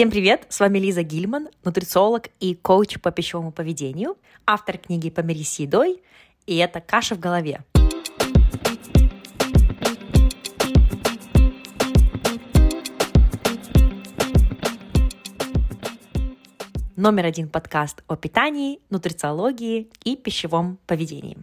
Всем привет! С вами Лиза Гильман, нутрициолог и коуч по пищевому поведению, автор книги «Помирись с едой», и это «Каша в голове». Номер один подкаст о питании, нутрициологии и пищевом поведении.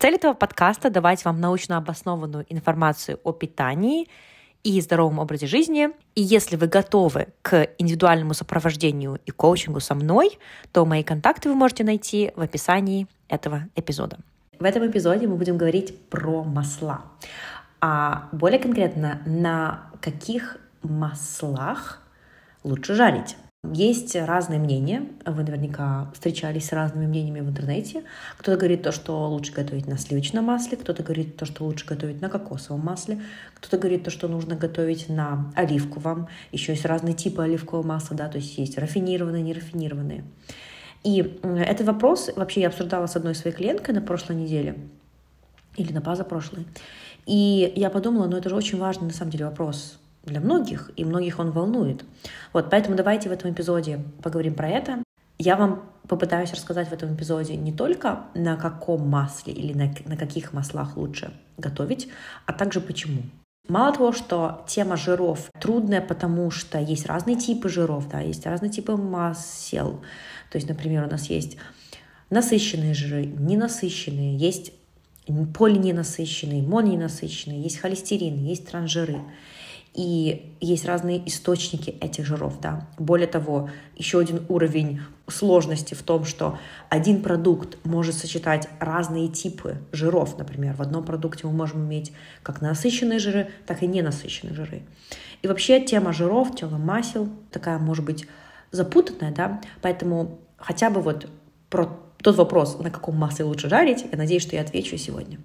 Цель этого подкаста – давать вам научно обоснованную информацию о питании – и здоровом образе жизни. И если вы готовы к индивидуальному сопровождению и коучингу со мной, то мои контакты вы можете найти в описании этого эпизода. В этом эпизоде мы будем говорить про масла. А более конкретно, на каких маслах лучше жарить. Есть разные мнения, вы наверняка встречались с разными мнениями в интернете. Кто-то говорит то, что лучше готовить на сливочном масле, кто-то говорит то, что лучше готовить на кокосовом масле, кто-то говорит то, что нужно готовить на оливковом. Еще есть разные типы оливкового масла, да, то есть есть рафинированные, нерафинированные. И этот вопрос вообще я обсуждала с одной своей клиенткой на прошлой неделе или на позапрошлой. И я подумала, ну это же очень важный на самом деле вопрос для многих, и многих он волнует. Вот, поэтому давайте в этом эпизоде поговорим про это. Я вам попытаюсь рассказать в этом эпизоде не только на каком масле или на, на каких маслах лучше готовить, а также почему. Мало того, что тема жиров трудная, потому что есть разные типы жиров, да, есть разные типы масел. То есть, например, у нас есть насыщенные жиры, ненасыщенные, есть полиненасыщенные, мононенасыщенные, есть холестерин, есть трансжиры. И есть разные источники этих жиров. Да. Более того, еще один уровень сложности в том, что один продукт может сочетать разные типы жиров. Например, в одном продукте мы можем иметь как насыщенные жиры, так и ненасыщенные жиры. И вообще тема жиров, тела масел такая может быть запутанная, да, поэтому хотя бы вот про тот вопрос, на каком масле лучше жарить, я надеюсь, что я отвечу сегодня.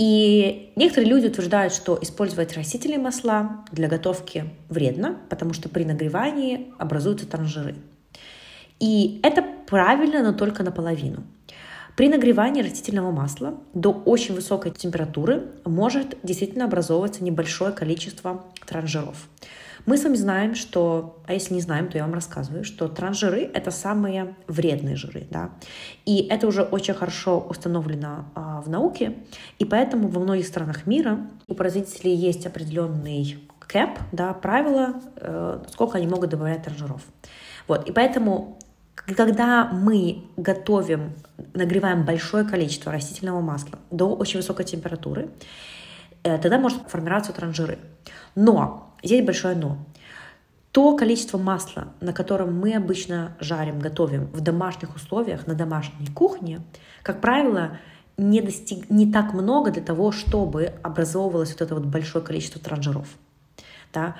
И некоторые люди утверждают, что использовать растительные масла для готовки вредно, потому что при нагревании образуются трансжиры. И это правильно, но только наполовину. При нагревании растительного масла до очень высокой температуры может действительно образовываться небольшое количество трансжиров. Мы с вами знаем, что, а если не знаем, то я вам рассказываю, что трансжиры — это самые вредные жиры, да, и это уже очень хорошо установлено а, в науке, и поэтому во многих странах мира у производителей есть определенный кэп, да, правила, э, сколько они могут добавлять трансжиров. Вот, и поэтому когда мы готовим, нагреваем большое количество растительного масла до очень высокой температуры, э, тогда может формироваться транжиры. Но Здесь большое но. То количество масла, на котором мы обычно жарим, готовим в домашних условиях, на домашней кухне, как правило, не, достиг, не так много для того, чтобы образовывалось вот это вот большое количество транжиров. Да?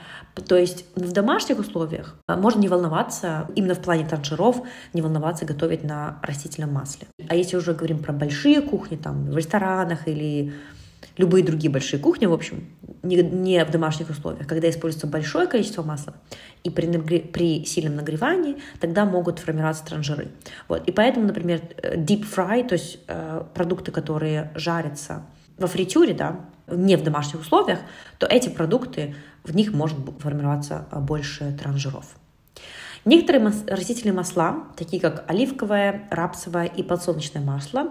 То есть в домашних условиях можно не волноваться, именно в плане транжиров, не волноваться готовить на растительном масле. А если уже говорим про большие кухни, там, в ресторанах или любые другие большие кухни, в общем, не, не в домашних условиях, когда используется большое количество масла, и при, при сильном нагревании тогда могут формироваться транжиры. Вот. И поэтому, например, э, deep fry, то есть э, продукты, которые жарятся во фритюре, да, не в домашних условиях, то эти продукты, в них может формироваться э, больше транжиров. Некоторые растительные масла, такие как оливковое, рапсовое и подсолнечное масло,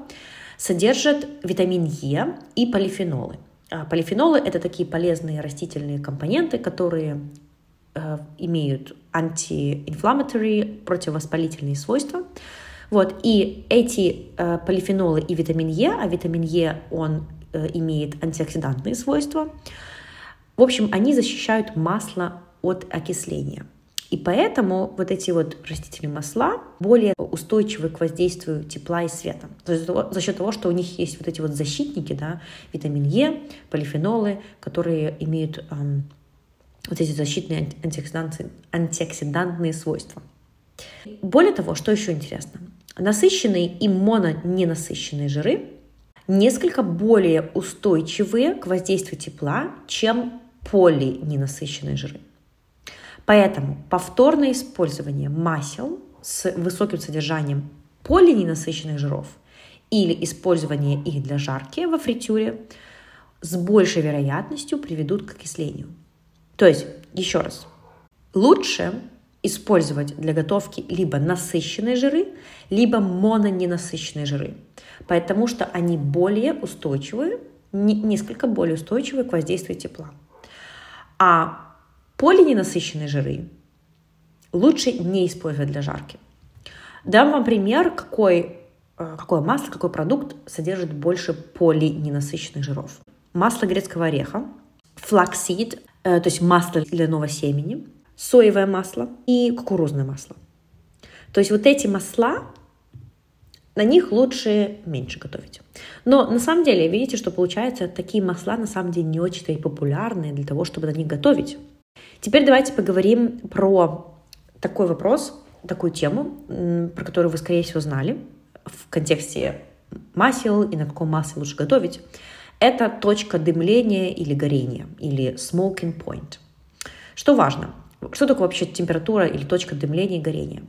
содержат витамин Е и полифенолы. А полифенолы – это такие полезные растительные компоненты, которые э, имеют антиинфламаторные, противовоспалительные свойства. Вот, и эти э, полифенолы и витамин Е, а витамин Е, он э, имеет антиоксидантные свойства, в общем, они защищают масло от окисления – и поэтому вот эти вот растительные масла более устойчивы к воздействию тепла и света. То есть за счет того, что у них есть вот эти вот защитники, да, витамин Е, полифенолы, которые имеют эм, вот эти защитные антиоксидантные, антиоксидантные свойства. Более того, что еще интересно, насыщенные и мононенасыщенные жиры несколько более устойчивые к воздействию тепла, чем полиненасыщенные жиры. Поэтому повторное использование масел с высоким содержанием полиненасыщенных жиров или использование их для жарки во фритюре с большей вероятностью приведут к окислению. То есть, еще раз, лучше использовать для готовки либо насыщенные жиры, либо мононенасыщенные жиры, потому что они более устойчивы, несколько более устойчивы к воздействию тепла. А полиненасыщенные жиры лучше не использовать для жарки. Дам вам пример, какой, э, какое масло, какой продукт содержит больше полиненасыщенных жиров. Масло грецкого ореха, флаксид, э, то есть масло льняного семени, соевое масло и кукурузное масло. То есть вот эти масла, на них лучше меньше готовить. Но на самом деле, видите, что получается, такие масла на самом деле не очень-то и популярные для того, чтобы на них готовить. Теперь давайте поговорим про такой вопрос, такую тему, про которую вы, скорее всего, знали в контексте масел и на каком масле лучше готовить. Это точка дымления или горения, или smoking point. Что важно? Что такое вообще температура или точка дымления и горения?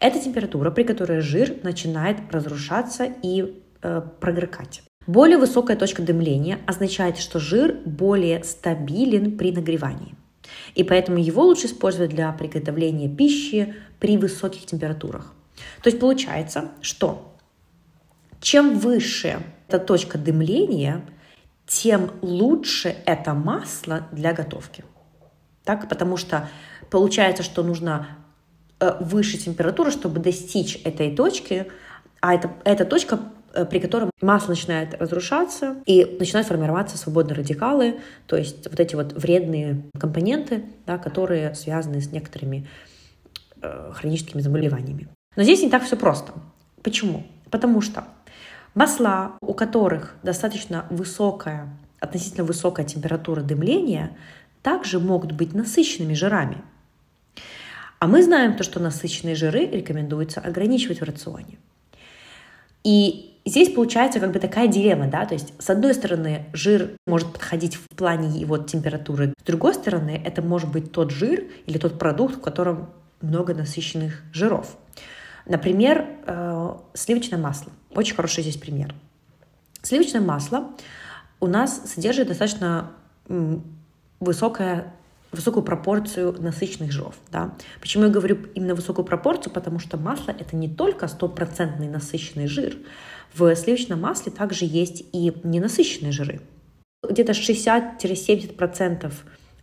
Это температура, при которой жир начинает разрушаться и э, прогрыкать. Более высокая точка дымления означает, что жир более стабилен при нагревании. И поэтому его лучше использовать для приготовления пищи при высоких температурах. То есть получается, что чем выше эта точка дымления, тем лучше это масло для готовки. Так? Потому что получается, что нужно э, выше температуры, чтобы достичь этой точки, а это, эта точка при котором масло начинает разрушаться и начинают формироваться свободные радикалы, то есть вот эти вот вредные компоненты, да, которые связаны с некоторыми э, хроническими заболеваниями. Но здесь не так все просто. Почему? Потому что масла, у которых достаточно высокая, относительно высокая температура дымления, также могут быть насыщенными жирами. А мы знаем то, что насыщенные жиры рекомендуется ограничивать в рационе. И здесь получается как бы такая дилемма, да, то есть с одной стороны жир может подходить в плане его температуры, с другой стороны это может быть тот жир или тот продукт, в котором много насыщенных жиров. Например, э, сливочное масло. Очень хороший здесь пример. Сливочное масло у нас содержит достаточно высокое высокую пропорцию насыщенных жиров. Да? Почему я говорю именно высокую пропорцию? Потому что масло — это не только стопроцентный насыщенный жир. В сливочном масле также есть и ненасыщенные жиры. Где-то 60-70%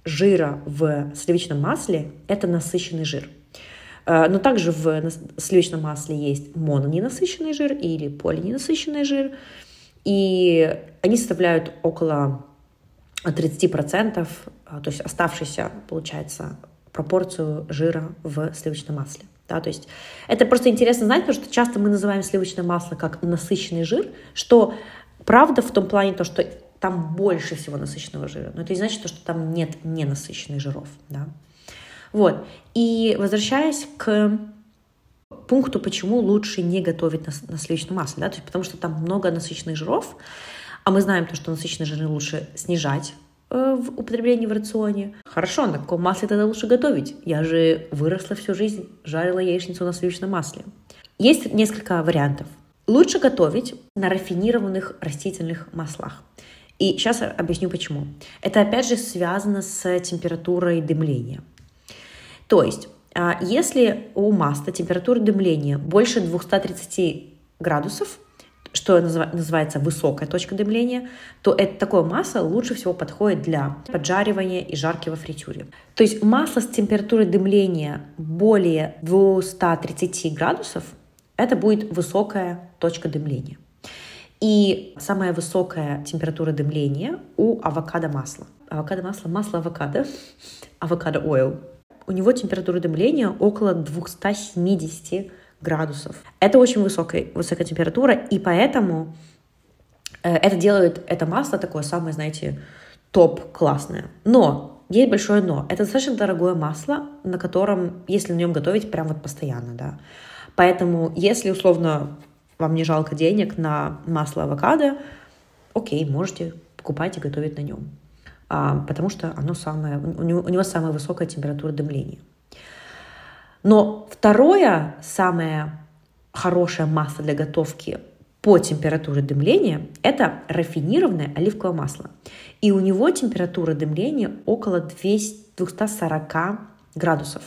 жира в сливочном масле — это насыщенный жир. Э, но также в сливочном масле есть мононенасыщенный жир или полиненасыщенный жир. И они составляют около 30%, а, то есть оставшуюся, получается, пропорцию жира в сливочном масле. Да, то есть это просто интересно знать, потому что часто мы называем сливочное масло как насыщенный жир, что правда в том плане то, что там больше всего насыщенного жира, но это не значит, что там нет ненасыщенных жиров. Да? Вот. И возвращаясь к пункту, почему лучше не готовить на, на сливочном масле, да, то есть потому что там много насыщенных жиров, а мы знаем то, что насыщенные жиры лучше снижать э, в употреблении в рационе. Хорошо, на каком масле тогда лучше готовить? Я же выросла всю жизнь, жарила яичницу на сливочном масле. Есть несколько вариантов. Лучше готовить на рафинированных растительных маслах. И сейчас объясню почему. Это опять же связано с температурой дымления. То есть, а, если у масла температура дымления больше 230 градусов, что называется высокая точка дымления, то это такое масло лучше всего подходит для поджаривания и жарки во фритюре. То есть масло с температурой дымления более 230 градусов это будет высокая точка дымления. И самая высокая температура дымления у авокадо масла. Авокадо масло, масло авокадо, авокадо oil. У него температура дымления около 270 градусов. Это очень высокая, высокая температура, и поэтому э, это делает это масло такое самое, знаете, топ классное. Но есть большое но. Это достаточно дорогое масло, на котором, если на нем готовить, прям вот постоянно, да. Поэтому, если условно вам не жалко денег на масло авокадо, окей, можете покупать и готовить на нем. А, потому что оно самое, у него, у него самая высокая температура дымления. Но второе, самое хорошее масло для готовки по температуре дымления – это рафинированное оливковое масло. И у него температура дымления около 200, 240 градусов.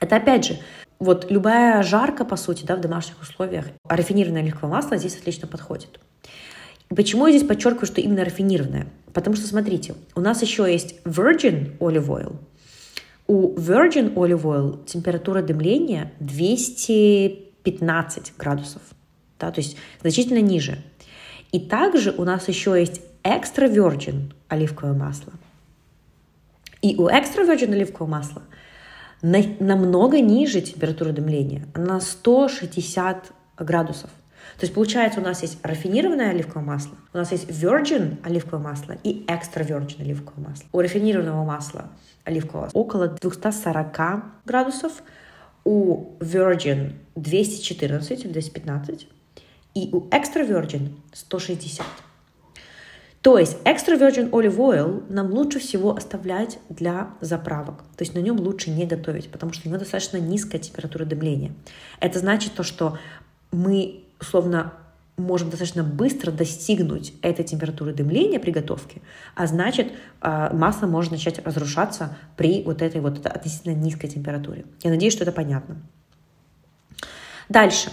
Это опять же, вот любая жарка, по сути, да, в домашних условиях, рафинированное оливковое масло здесь отлично подходит. Почему я здесь подчеркиваю, что именно рафинированное? Потому что, смотрите, у нас еще есть virgin olive oil. У virgin olive oil температура дымления 215 градусов, да, то есть значительно ниже. И также у нас еще есть extra virgin оливковое масло. И у extra virgin оливкового масла на, намного ниже температура дымления, на 160 градусов. То есть получается у нас есть рафинированное оливковое масло, у нас есть virgin оливковое масло и extra virgin оливковое масло. У рафинированного масла оливкового около 240 градусов, у virgin 214 или 215 и у extra virgin 160. То есть extra virgin olive oil нам лучше всего оставлять для заправок. То есть на нем лучше не готовить, потому что у него достаточно низкая температура дымления. Это значит то, что мы условно можем достаточно быстро достигнуть этой температуры дымления при готовке, а значит а, масло может начать разрушаться при вот этой вот относительно низкой температуре. Я надеюсь, что это понятно. Дальше.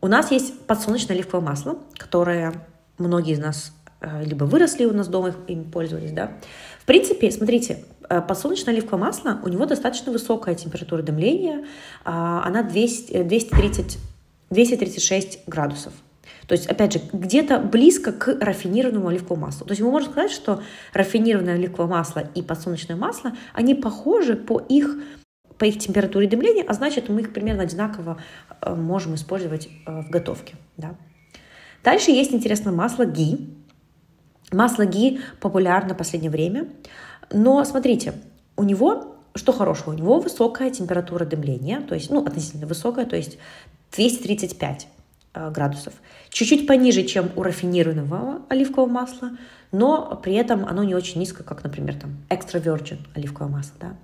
У нас есть подсолнечное оливковое масло, которое многие из нас э, либо выросли у нас дома, им пользовались, да. В принципе, смотрите, э, подсолнечное оливковое масло, у него достаточно высокая температура дымления, а, она 200, 230, 236 градусов. То есть, опять же, где-то близко к рафинированному оливковому маслу. То есть мы можем сказать, что рафинированное оливковое масло и подсолнечное масло, они похожи по их, по их температуре дымления, а значит, мы их примерно одинаково э, можем использовать в готовке. Да? Дальше есть интересное масло ги. Масло ги популярно в последнее время. Но смотрите, у него что хорошего? У него высокая температура дымления, то есть, ну, относительно высокая, то есть 235 э, градусов. Чуть-чуть пониже, чем у рафинированного оливкового масла, но при этом оно не очень низко, как, например, там extra virgin оливковое масло, да.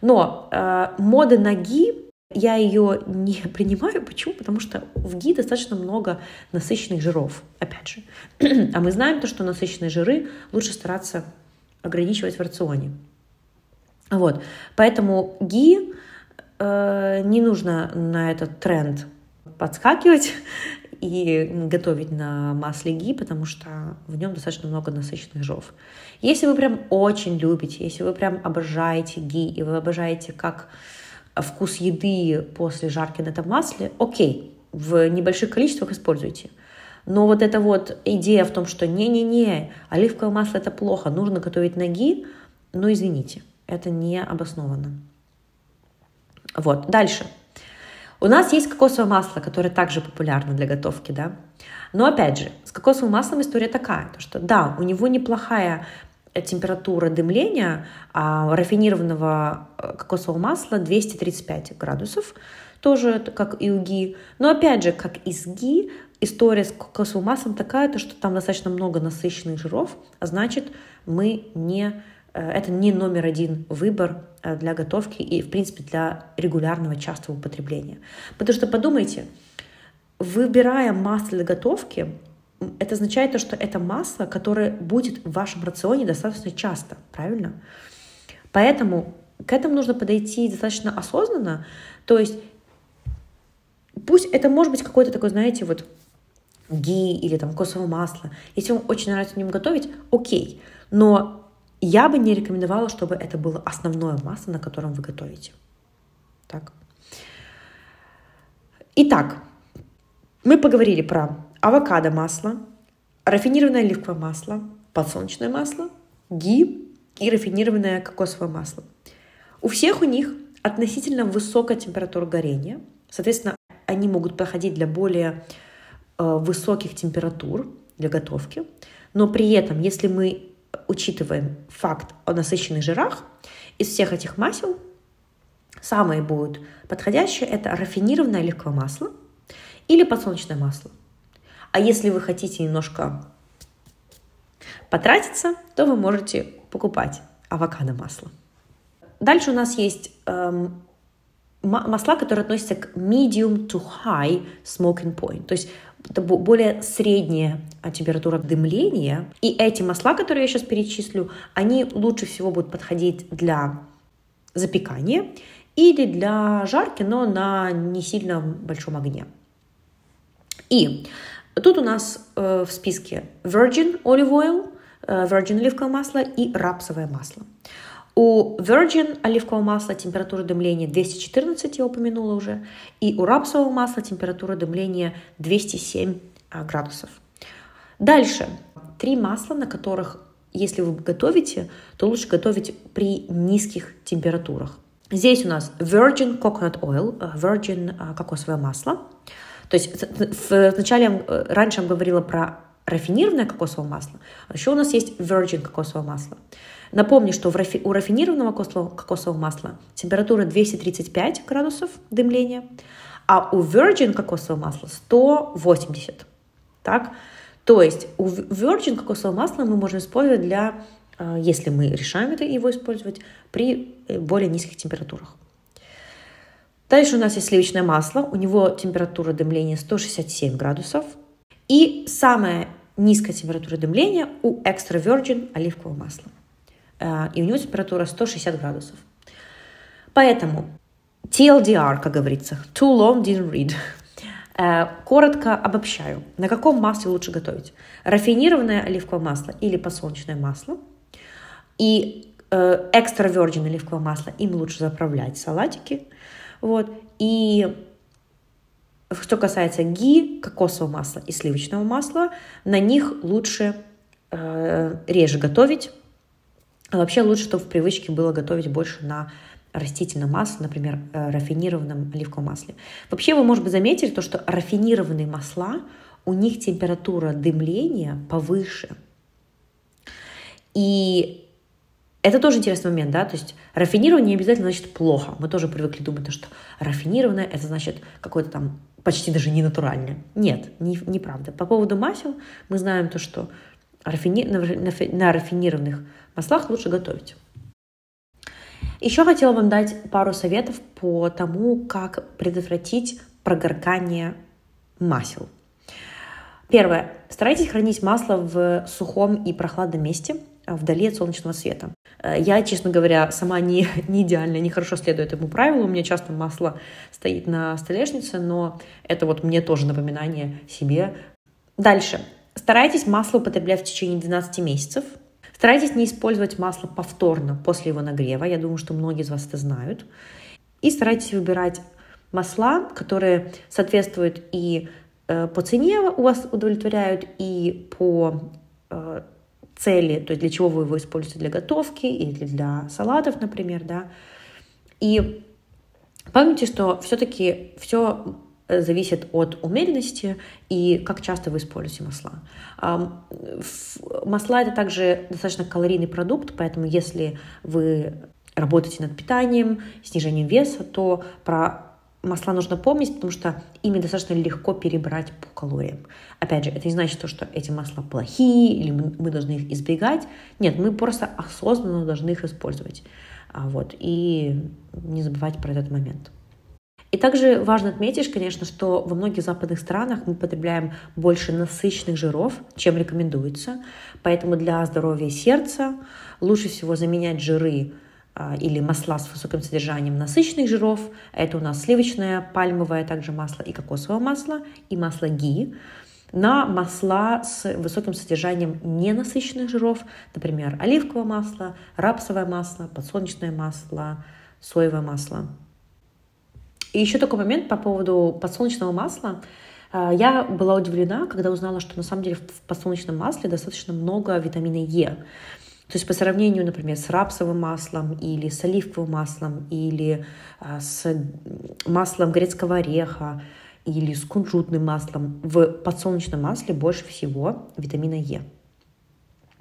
Но э, моды на ги я ее не принимаю. Почему? Потому что в ГИ достаточно много насыщенных жиров, опять же. а мы знаем то, что насыщенные жиры лучше стараться ограничивать в рационе. Вот. Поэтому ГИ э, не нужно на этот тренд подскакивать и готовить на масле ги, потому что в нем достаточно много насыщенных жиров. Если вы прям очень любите, если вы прям обожаете ги, и вы обожаете, как вкус еды после жарки на этом масле, окей, в небольших количествах используйте. Но вот эта вот идея в том, что не-не-не, оливковое масло это плохо, нужно готовить ноги, ну извините, это не обоснованно. Вот, дальше. У нас есть кокосовое масло, которое также популярно для готовки, да. Но опять же, с кокосовым маслом история такая, то что да, у него неплохая температура дымления а рафинированного э, кокосового масла 235 градусов, тоже как и у ГИ. Но опять же, как и с ГИ, история с кокосовым маслом такая, то, что там достаточно много насыщенных жиров, а значит, мы не, это не номер один выбор э, для готовки и, в принципе, для регулярного частого употребления. Потому что подумайте, выбирая масло для готовки, это означает то, что это масло, которое будет в вашем рационе достаточно часто, правильно? Поэтому к этому нужно подойти достаточно осознанно. То есть пусть это может быть какой-то такой, знаете, вот ги или там кокосовое масло. Если вам очень нравится в нем готовить, окей. Но я бы не рекомендовала, чтобы это было основное масло, на котором вы готовите. Так. Итак, мы поговорили про авокадо масло, рафинированное оливковое масло, подсолнечное масло, ги и рафинированное кокосовое масло. У всех у них относительно высокая температура горения. Соответственно, они могут проходить для более э, высоких температур для готовки. Но при этом, если мы учитываем факт о насыщенных жирах, из всех этих масел самое будет подходящее это рафинированное оливковое масло или подсолнечное масло. А если вы хотите немножко потратиться, то вы можете покупать авокадо масло. Дальше у нас есть эм, масла, которые относятся к medium to high smoking point, то есть это более средняя температура дымления. И эти масла, которые я сейчас перечислю, они лучше всего будут подходить для запекания или для жарки, но на не сильно большом огне. И тут у нас э, в списке virgin olive oil, э, virgin оливковое масло и рапсовое масло. У Virgin оливкового масла температура дымления 214, я упомянула уже, и у рапсового масла температура дымления 207 а, градусов. Дальше. Три масла, на которых, если вы готовите, то лучше готовить при низких температурах. Здесь у нас Virgin Coconut Oil, э, Virgin э, кокосовое масло. То есть вначале, э, раньше я говорила про рафинированное кокосовое масло, а еще у нас есть Virgin кокосовое масло. Напомню, что у рафинированного кокосового масла температура 235 градусов дымления, а у virgin кокосового масла 180. Так? То есть у virgin кокосового масла мы можем использовать для, э, если мы решаем это его использовать, при э, более низких температурах. Дальше у нас есть сливочное масло. У него температура дымления 167 градусов. И самая низкая температура дымления у extra virgin оливкового масла. Э, и у него температура 160 градусов. Поэтому TLDR, как говорится, too long didn't read. Э, коротко обобщаю. На каком масле лучше готовить? Рафинированное оливковое масло или подсолнечное масло. И экстра virgin оливковое масло, им лучше заправлять салатики. Вот. И что касается ги, кокосового масла и сливочного масла, на них лучше э, реже готовить, а вообще лучше, чтобы в привычке было готовить больше на растительном масле, например, э, рафинированном оливковом масле. Вообще вы, может быть, заметили то, что рафинированные масла, у них температура дымления повыше. И это тоже интересный момент, да, то есть рафинирование не обязательно значит плохо. Мы тоже привыкли думать, что рафинированное это значит какое-то там почти даже не натуральное. Нет, не, неправда. По поводу масел мы знаем то, что рафини... на, на рафинированных маслах лучше готовить. Еще хотела вам дать пару советов по тому, как предотвратить прогоркание масел. Первое. Старайтесь хранить масло в сухом и прохладном месте, вдали от солнечного света. Э, я, честно говоря, сама не, не идеально, не хорошо следую этому правилу. У меня часто масло стоит на столешнице, но это вот мне тоже напоминание себе. Дальше. Старайтесь масло употреблять в течение 12 месяцев. Старайтесь не использовать масло повторно после его нагрева. Я думаю, что многие из вас это знают. И старайтесь выбирать масла, которые соответствуют и э, по цене у вас удовлетворяют, и по э, цели, то есть для чего вы его используете для готовки или для салатов, например, да. И помните, что все-таки все зависит от умеренности и как часто вы используете масла. Масла — это также достаточно калорийный продукт, поэтому если вы работаете над питанием, снижением веса, то про масла нужно помнить, потому что ими достаточно легко перебрать по калориям. Опять же, это не значит, что эти масла плохие или мы должны их избегать. Нет, мы просто осознанно должны их использовать. А вот, и не забывать про этот момент. И также важно отметить, конечно, что во многих западных странах мы потребляем больше насыщенных жиров, чем рекомендуется. Поэтому для здоровья сердца лучше всего заменять жиры или масла с высоким содержанием насыщенных жиров. Это у нас сливочное, пальмовое также масло и кокосовое масло, и масло ги на масла с высоким содержанием ненасыщенных жиров, например, оливковое масло, рапсовое масло, подсолнечное масло, соевое масло. И еще такой момент по поводу подсолнечного масла. А, я была удивлена, когда узнала, что на самом деле в подсолнечном масле достаточно много витамина Е. То есть по сравнению, например, с рапсовым маслом или с оливковым маслом или а, с маслом грецкого ореха или с кунжутным маслом, в подсолнечном масле больше всего витамина Е.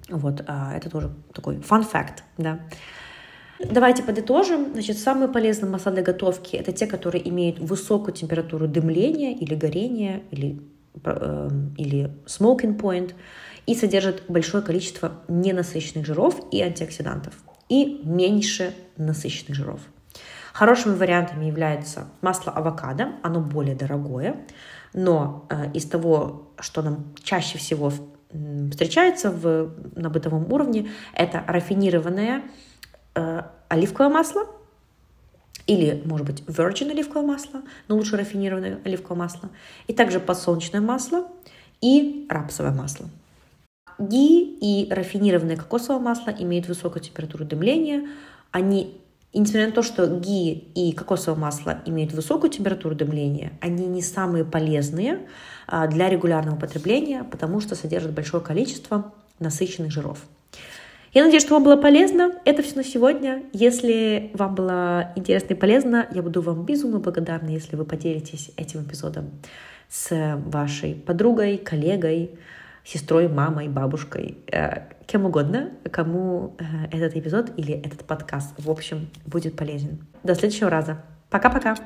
Вот, а, это тоже такой fun fact, да. Давайте подытожим. Значит, самые полезные масла для готовки – это те, которые имеют высокую температуру дымления или горения, или, или smoking point, и содержат большое количество ненасыщенных жиров и антиоксидантов, и меньше насыщенных жиров. Хорошими вариантами является масло авокадо, оно более дорогое, но э, из того, что нам чаще всего встречается в, на бытовом уровне, это рафинированное Э, оливковое масло или, может быть, virgin оливковое масло, но лучше рафинированное оливковое масло, и также подсолнечное масло и рапсовое масло. Ги и рафинированное кокосовое масло имеют высокую температуру дымления. Они, и несмотря на то, что ги и кокосовое масло имеют высокую температуру дымления, они не самые полезные а, для регулярного употребления, потому что содержат большое количество насыщенных жиров. Я надеюсь, что вам было полезно. Это все на сегодня. Если вам было интересно и полезно, я буду вам безумно благодарна, если вы поделитесь этим эпизодом с вашей подругой, коллегой, сестрой, мамой, бабушкой, э, кем угодно, кому э, этот эпизод или этот подкаст, в общем, будет полезен. До следующего раза. Пока-пока.